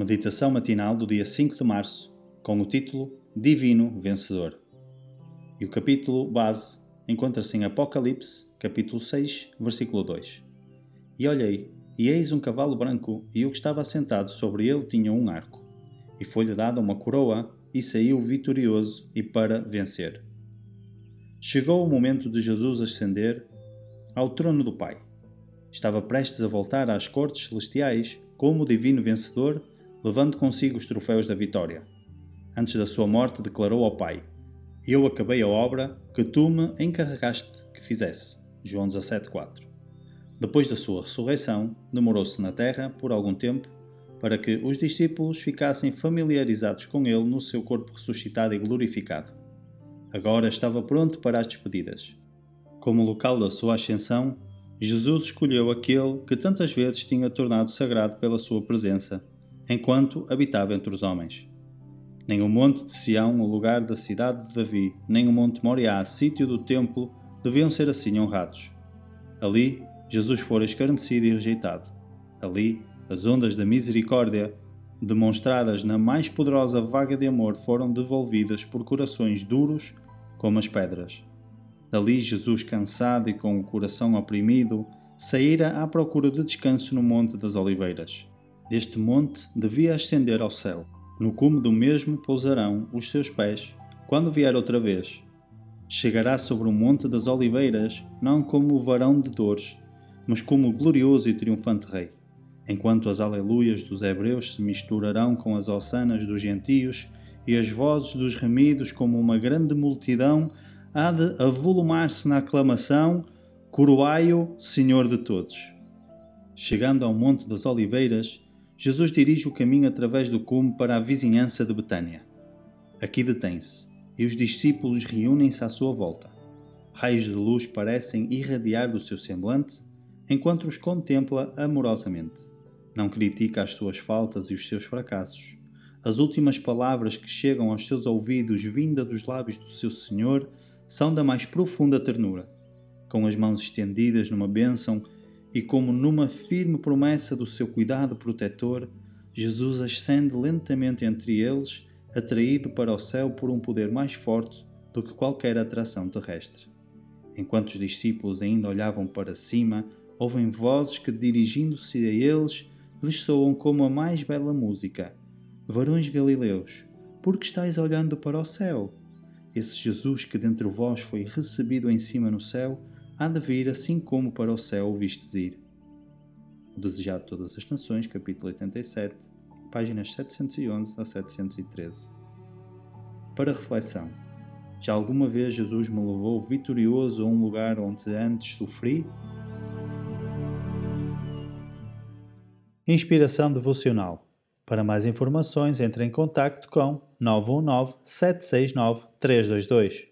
Meditação matinal do dia 5 de março, com o título Divino Vencedor. E o capítulo base encontra-se em Apocalipse, capítulo 6, versículo 2. E olhei, e eis um cavalo branco, e o que estava sentado sobre ele tinha um arco. E foi-lhe dada uma coroa, e saiu vitorioso e para vencer. Chegou o momento de Jesus ascender ao trono do Pai. Estava prestes a voltar às cortes celestiais como o divino vencedor, levando consigo os troféus da vitória. Antes da sua morte, declarou ao Pai: Eu acabei a obra que tu me encarregaste que fizesse. João 17,4. Depois da sua ressurreição, demorou-se na terra por algum tempo para que os discípulos ficassem familiarizados com ele no seu corpo ressuscitado e glorificado. Agora estava pronto para as despedidas. Como local da sua ascensão, Jesus escolheu aquele que tantas vezes tinha tornado sagrado pela sua presença, enquanto habitava entre os homens. Nem o monte de Sião, o lugar da cidade de Davi, nem o monte Moriá, sítio do templo, deviam ser assim honrados. Ali, Jesus fora escarnecido e rejeitado. Ali, as ondas da misericórdia, demonstradas na mais poderosa vaga de amor, foram devolvidas por corações duros como as pedras. Dali, Jesus, cansado e com o coração oprimido, saíra à procura de descanso no Monte das Oliveiras. Deste monte devia ascender ao céu. No cume do mesmo pousarão os seus pés, quando vier outra vez. Chegará sobre o Monte das Oliveiras, não como o varão de dores, mas como o glorioso e triunfante Rei enquanto as aleluias dos hebreus se misturarão com as ossanas dos gentios e as vozes dos remidos como uma grande multidão há de avolumar-se na aclamação Coroai-o, Senhor de todos. Chegando ao Monte das Oliveiras, Jesus dirige o caminho através do cume para a vizinhança de Betânia. Aqui detém-se, e os discípulos reúnem-se à sua volta. Raios de luz parecem irradiar do seu semblante, enquanto os contempla amorosamente. Não critica as suas faltas e os seus fracassos. As últimas palavras que chegam aos seus ouvidos, vinda dos lábios do seu Senhor, são da mais profunda ternura. Com as mãos estendidas numa bênção e como numa firme promessa do seu cuidado protetor, Jesus ascende lentamente entre eles, atraído para o céu por um poder mais forte do que qualquer atração terrestre. Enquanto os discípulos ainda olhavam para cima, ouvem vozes que, dirigindo-se a eles, lhes soam como a mais bela música. Varões galileus, por que estáis olhando para o céu? Esse Jesus que dentre vós foi recebido em cima no céu, há de vir assim como para o céu o vistes ir. O Desejado de Todas as Nações, capítulo 87, páginas 711 a 713. Para reflexão, já alguma vez Jesus me levou vitorioso a um lugar onde antes sofri? Inspiração Devocional. Para mais informações, entre em contato com 919 769 322.